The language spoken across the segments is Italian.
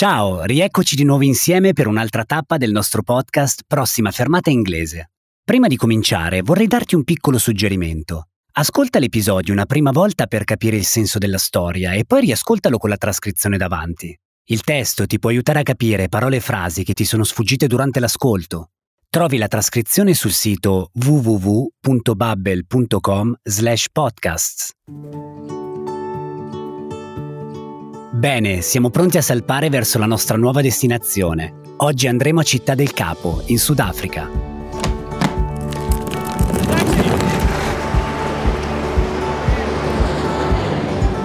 Ciao, rieccoci di nuovo insieme per un'altra tappa del nostro podcast Prossima fermata inglese. Prima di cominciare vorrei darti un piccolo suggerimento. Ascolta l'episodio una prima volta per capire il senso della storia e poi riascoltalo con la trascrizione davanti. Il testo ti può aiutare a capire parole e frasi che ti sono sfuggite durante l'ascolto. Trovi la trascrizione sul sito www.babbel.com slash podcasts. Bene, siamo pronti a salpare verso la nostra nuova destinazione. Oggi andremo a Città del Capo, in Sudafrica.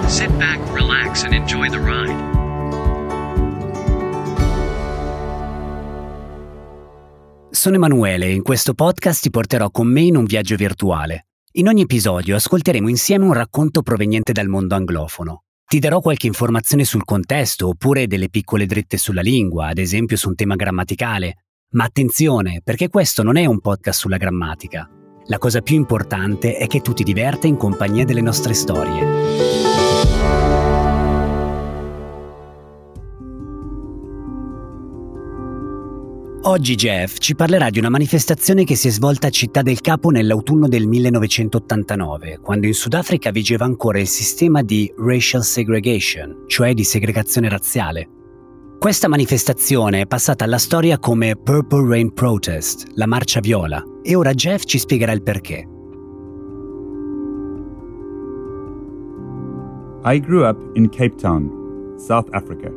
Sit back, relax, and enjoy the ride. Sono Emanuele e in questo podcast ti porterò con me in un viaggio virtuale. In ogni episodio ascolteremo insieme un racconto proveniente dal mondo anglofono. Ti darò qualche informazione sul contesto oppure delle piccole dritte sulla lingua, ad esempio su un tema grammaticale. Ma attenzione, perché questo non è un podcast sulla grammatica. La cosa più importante è che tu ti diverta in compagnia delle nostre storie. Oggi Jeff ci parlerà di una manifestazione che si è svolta a Città del Capo nell'autunno del 1989, quando in Sudafrica vigeva ancora il sistema di racial segregation, cioè di segregazione razziale. Questa manifestazione è passata alla storia come Purple Rain Protest, la marcia viola, e ora Jeff ci spiegherà il perché. I grew up in Cape Town, South Africa.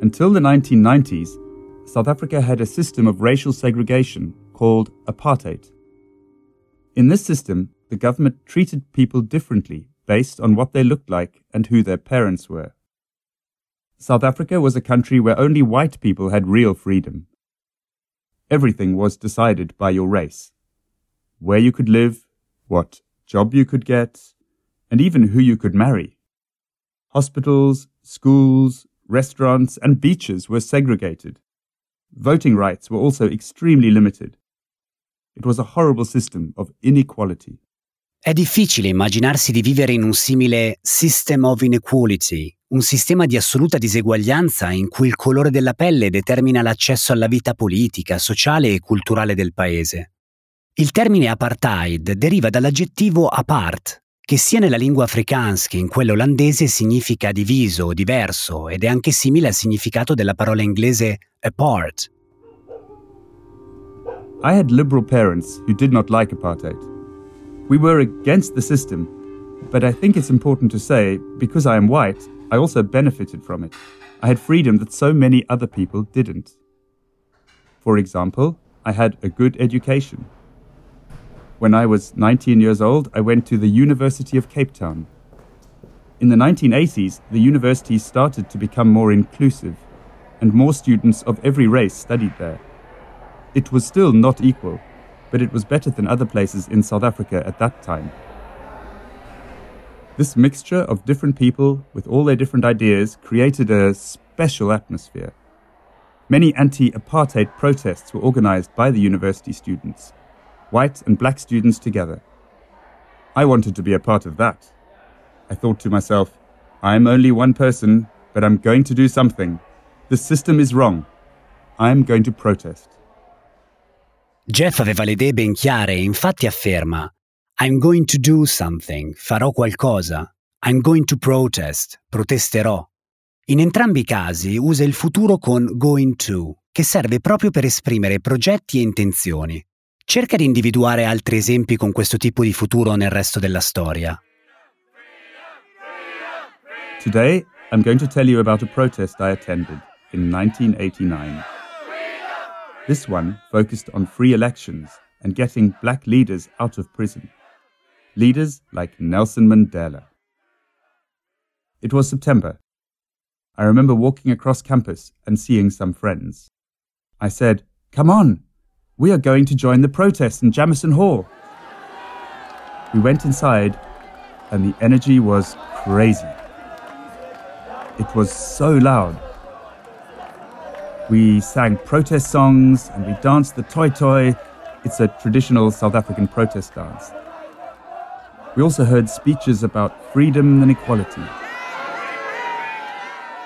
Until the 1990s, South Africa had a system of racial segregation called apartheid. In this system, the government treated people differently based on what they looked like and who their parents were. South Africa was a country where only white people had real freedom. Everything was decided by your race. Where you could live, what job you could get, and even who you could marry. Hospitals, schools, restaurants, and beaches were segregated. Voting rights were also extremely limited. It was a horrible system of inequality. È difficile immaginarsi di vivere in un simile system of inequality, un sistema di assoluta diseguaglianza in cui il colore della pelle determina l'accesso alla vita politica, sociale e culturale del paese. Il termine apartheid deriva dall'aggettivo apart, che sia nella lingua afrikaans che in quella olandese significa diviso o diverso ed è anche simile al significato della parola inglese apart. I had liberal parents who did not like apartheid. We were against the system, but I think it's important to say because I am white, I also benefited from it. I had freedom that so many other people didn't. For example, I had a good education. When I was 19 years old, I went to the University of Cape Town. In the 1980s, the university started to become more inclusive, and more students of every race studied there. It was still not equal, but it was better than other places in South Africa at that time. This mixture of different people with all their different ideas created a special atmosphere. Many anti apartheid protests were organized by the university students, white and black students together. I wanted to be a part of that. I thought to myself, I'm only one person, but I'm going to do something. The system is wrong. I'm going to protest. Jeff aveva le idee ben chiare e infatti afferma I'm going to do something, farò qualcosa. I'm going to protest, protesterò. In entrambi i casi usa il futuro con going to, che serve proprio per esprimere progetti e intenzioni. Cerca di individuare altri esempi con questo tipo di futuro nel resto della storia. Today, I'm going to tell you about a protest I attended in 1989. This one focused on free elections and getting black leaders out of prison. Leaders like Nelson Mandela. It was September. I remember walking across campus and seeing some friends. I said, Come on, we are going to join the protest in Jamison Hall. We went inside, and the energy was crazy. It was so loud. We sang protest songs and we danced the toy toy. It's a traditional South African protest dance. We also heard speeches about freedom and equality.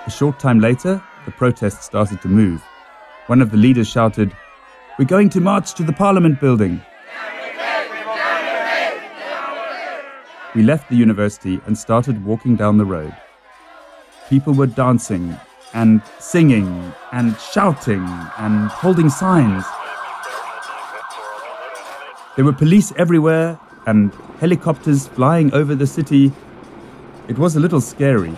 A short time later, the protest started to move. One of the leaders shouted, We're going to march to the Parliament building. We left the university and started walking down the road. People were dancing and singing and shouting and holding signs. There were police everywhere and helicopters flying over the city. It was a little scary.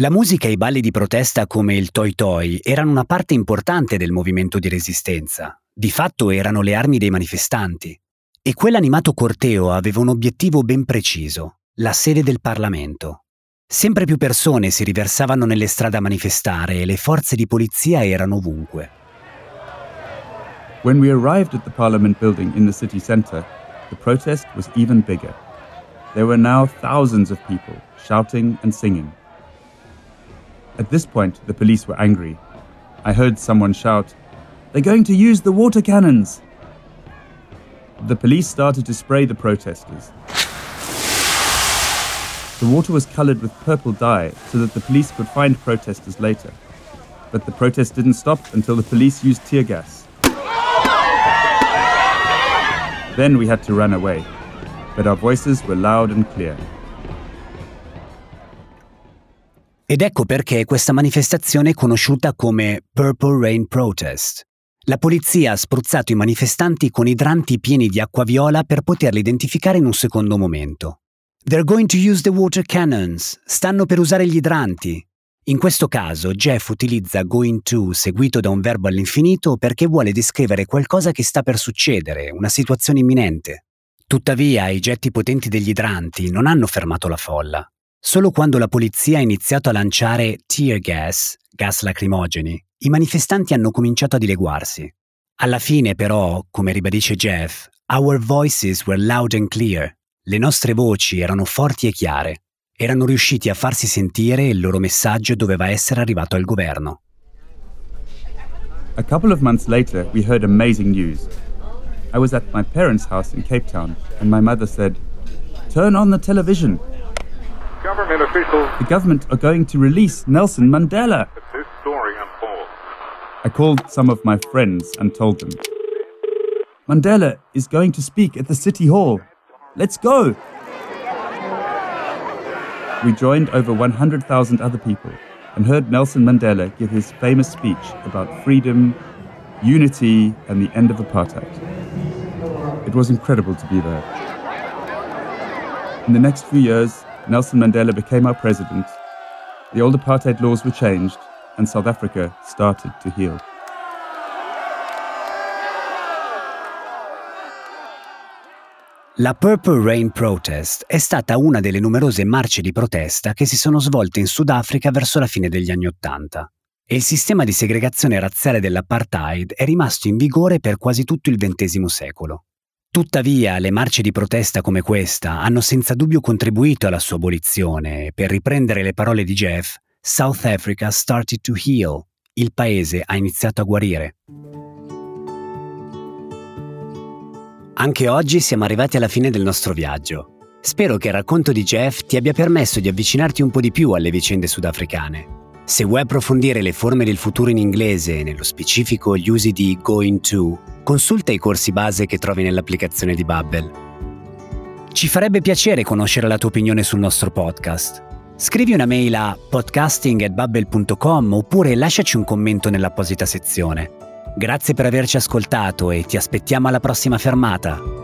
La musica e i balli di protesta come il Toi Toi erano una parte importante del movimento di resistenza. Di fatto erano le armi dei manifestanti. E quell'animato corteo aveva un obiettivo ben preciso, la sede del Parlamento. Sempre più persone si riversavano nelle strade a manifestare e le forze di polizia erano ovunque. When we arrived at the Parliament building in the city centre, the protest was even bigger. There were now thousands of people shouting and singing. At this point, the police were angry. I heard someone shout, They're going to use the water cannons! The police started to spray the protesters. The water was coloured with purple dye so that the police could find protesters later. But the protest didn't stop until the police used tear gas. Then we had to run away, but our voices were loud and clear. Ed ecco perché questa manifestazione è conosciuta come Purple Rain Protest. La polizia ha spruzzato i manifestanti con idranti pieni di acqua viola per poterli identificare in un secondo momento. They're going to use the water cannons. Stanno per usare gli idranti. In questo caso Jeff utilizza going to seguito da un verbo all'infinito perché vuole descrivere qualcosa che sta per succedere, una situazione imminente. Tuttavia i getti potenti degli idranti non hanno fermato la folla. Solo quando la polizia ha iniziato a lanciare tear gas, gas lacrimogeni, i manifestanti hanno cominciato a dileguarsi. Alla fine, però, come ribadisce Jeff, our voices were loud and clear. Le nostre voci erano forti e chiare. Erano riusciti a farsi sentire e il loro messaggio doveva essere arrivato al governo. A couple of months later, we heard amazing news. I was at my parents' house in Cape Town, and my mother said, Turn on the television. Government officials, The government are going to release Nelson Mandela. this story unfolds. I called some of my friends and told them. Mandela is going to speak at the City Hall. Let's go! We joined over 100,000 other people and heard Nelson Mandela give his famous speech about freedom, unity, and the end of apartheid. It was incredible to be there. In the next few years, Nelson Mandela became our president, the old apartheid laws were changed, and South Africa started to heal. La Purple Rain Protest è stata una delle numerose marce di protesta che si sono svolte in Sudafrica verso la fine degli anni Ottanta. E il sistema di segregazione razziale dell'apartheid è rimasto in vigore per quasi tutto il XX secolo. Tuttavia, le marce di protesta come questa hanno senza dubbio contribuito alla sua abolizione e, per riprendere le parole di Jeff, South Africa started to heal. Il paese ha iniziato a guarire. Anche oggi siamo arrivati alla fine del nostro viaggio. Spero che il racconto di Jeff ti abbia permesso di avvicinarti un po' di più alle vicende sudafricane. Se vuoi approfondire le forme del futuro in inglese e nello specifico gli usi di going to, consulta i corsi base che trovi nell'applicazione di Bubble. Ci farebbe piacere conoscere la tua opinione sul nostro podcast. Scrivi una mail a podcasting.bubble.com oppure lasciaci un commento nell'apposita sezione. Grazie per averci ascoltato e ti aspettiamo alla prossima fermata.